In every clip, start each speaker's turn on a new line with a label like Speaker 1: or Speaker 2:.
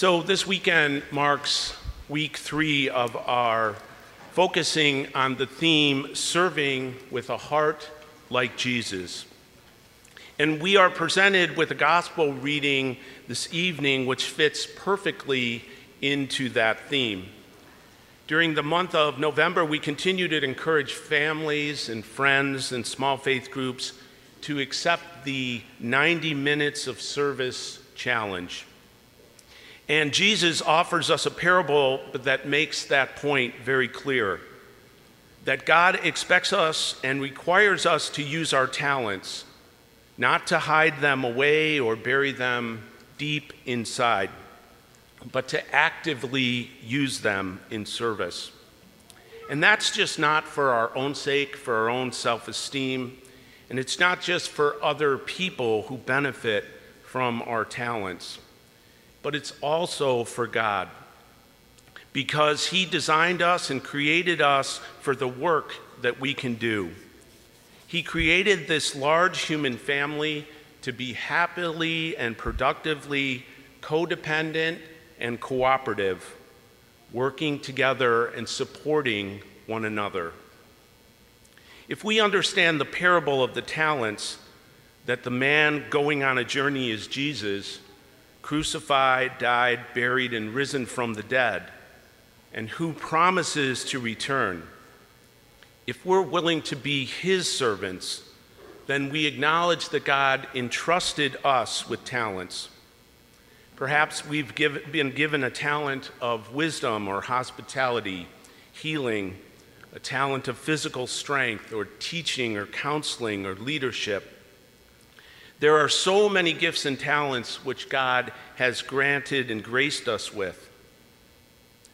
Speaker 1: So, this weekend marks week three of our focusing on the theme serving with a heart like Jesus. And we are presented with a gospel reading this evening which fits perfectly into that theme. During the month of November, we continue to encourage families and friends and small faith groups to accept the 90 minutes of service challenge. And Jesus offers us a parable that makes that point very clear that God expects us and requires us to use our talents, not to hide them away or bury them deep inside, but to actively use them in service. And that's just not for our own sake, for our own self esteem, and it's not just for other people who benefit from our talents but it's also for God. Because He designed us and created us for the work that we can do. He created this large human family to be happily and productively codependent and cooperative, working together and supporting one another. If we understand the parable of the talents, that the man going on a journey is Jesus, crucified, died, buried, and risen from the dead, and who promises to return. If we're willing to be his servants, then we acknowledge that God entrusted us with talents. Perhaps we've give, been given a talent of wisdom or hospitality, healing, a talent of physical strength, or teaching, or counseling, or leadership. There are so many gifts and talents which God has granted and graced us with.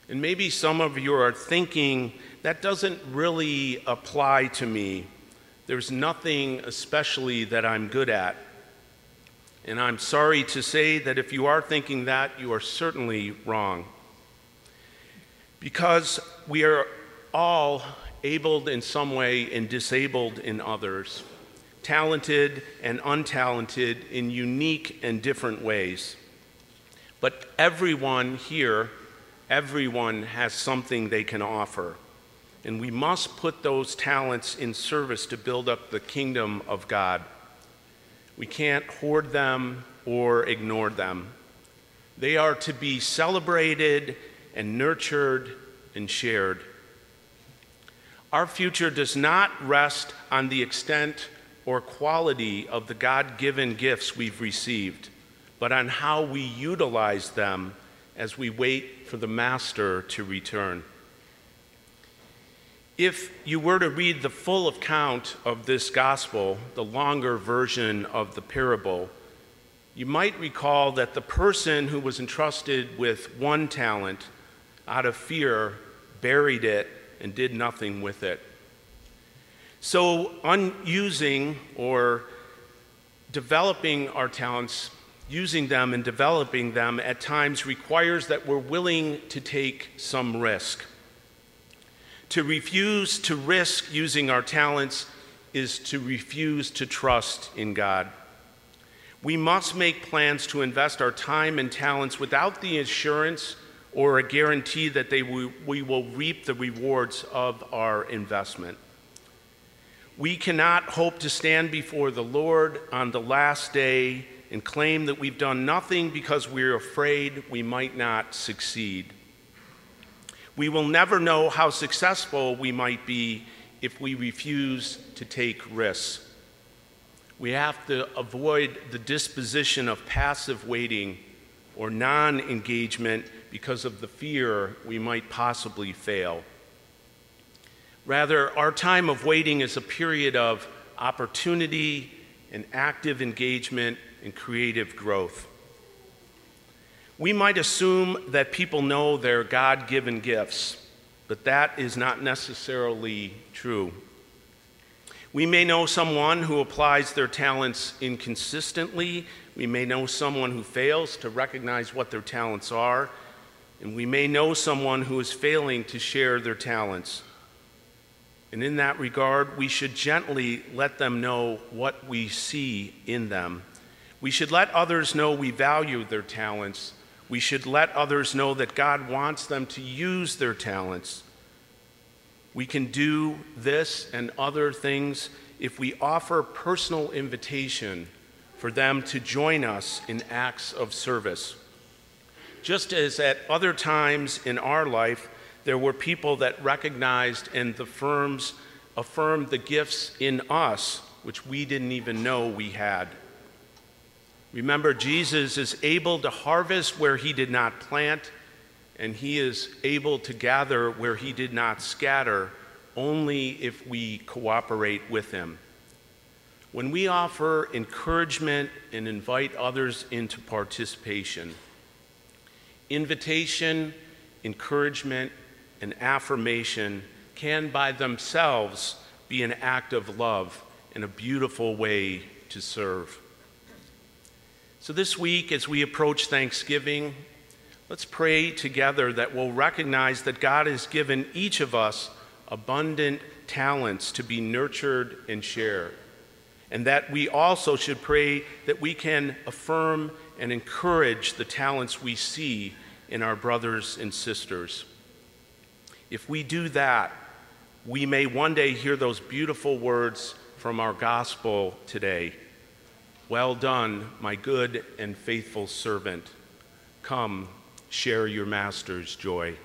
Speaker 1: And maybe some of you are thinking, that doesn't really apply to me. There's nothing especially that I'm good at. And I'm sorry to say that if you are thinking that, you are certainly wrong. Because we are all abled in some way and disabled in others talented and untalented in unique and different ways. But everyone here, everyone has something they can offer. And we must put those talents in service to build up the kingdom of God. We can't hoard them or ignore them. They are to be celebrated and nurtured and shared. Our future does not rest on the extent or quality of the God given gifts we've received, but on how we utilize them as we wait for the Master to return. If you were to read the full account of this gospel, the longer version of the parable, you might recall that the person who was entrusted with one talent, out of fear, buried it and did nothing with it. So, unusing or developing our talents, using them and developing them at times requires that we're willing to take some risk. To refuse to risk using our talents is to refuse to trust in God. We must make plans to invest our time and talents without the assurance or a guarantee that they, we will reap the rewards of our investment. We cannot hope to stand before the Lord on the last day and claim that we've done nothing because we're afraid we might not succeed. We will never know how successful we might be if we refuse to take risks. We have to avoid the disposition of passive waiting or non engagement because of the fear we might possibly fail. Rather, our time of waiting is a period of opportunity and active engagement and creative growth. We might assume that people know their God given gifts, but that is not necessarily true. We may know someone who applies their talents inconsistently. We may know someone who fails to recognize what their talents are. And we may know someone who is failing to share their talents. And in that regard, we should gently let them know what we see in them. We should let others know we value their talents We should let others know that God wants them to use their talents. We can do this and other things if we offer personal invitation for them to join us in acts of service. Just as at other times in our life, there were people that recognized and the firms affirmed the gifts in us which we didn't even know we had. Remember, Jesus is able to harvest where he did not plant, and he is able to gather where he did not scatter, only if we cooperate with him. When we offer encouragement and invite others into participation, invitation, encouragement, and affirmation can by themselves be an act of love and a beautiful way to serve. So, this week, as we approach Thanksgiving, let's pray together that we'll recognize that God has given each of us abundant talents to be nurtured and shared. And that we also should pray that we can affirm and encourage the talents we see in our brothers and sisters. If we do that, we may one day hear those beautiful words from our gospel today. Well done, my good and faithful servant. Come, share your master's joy.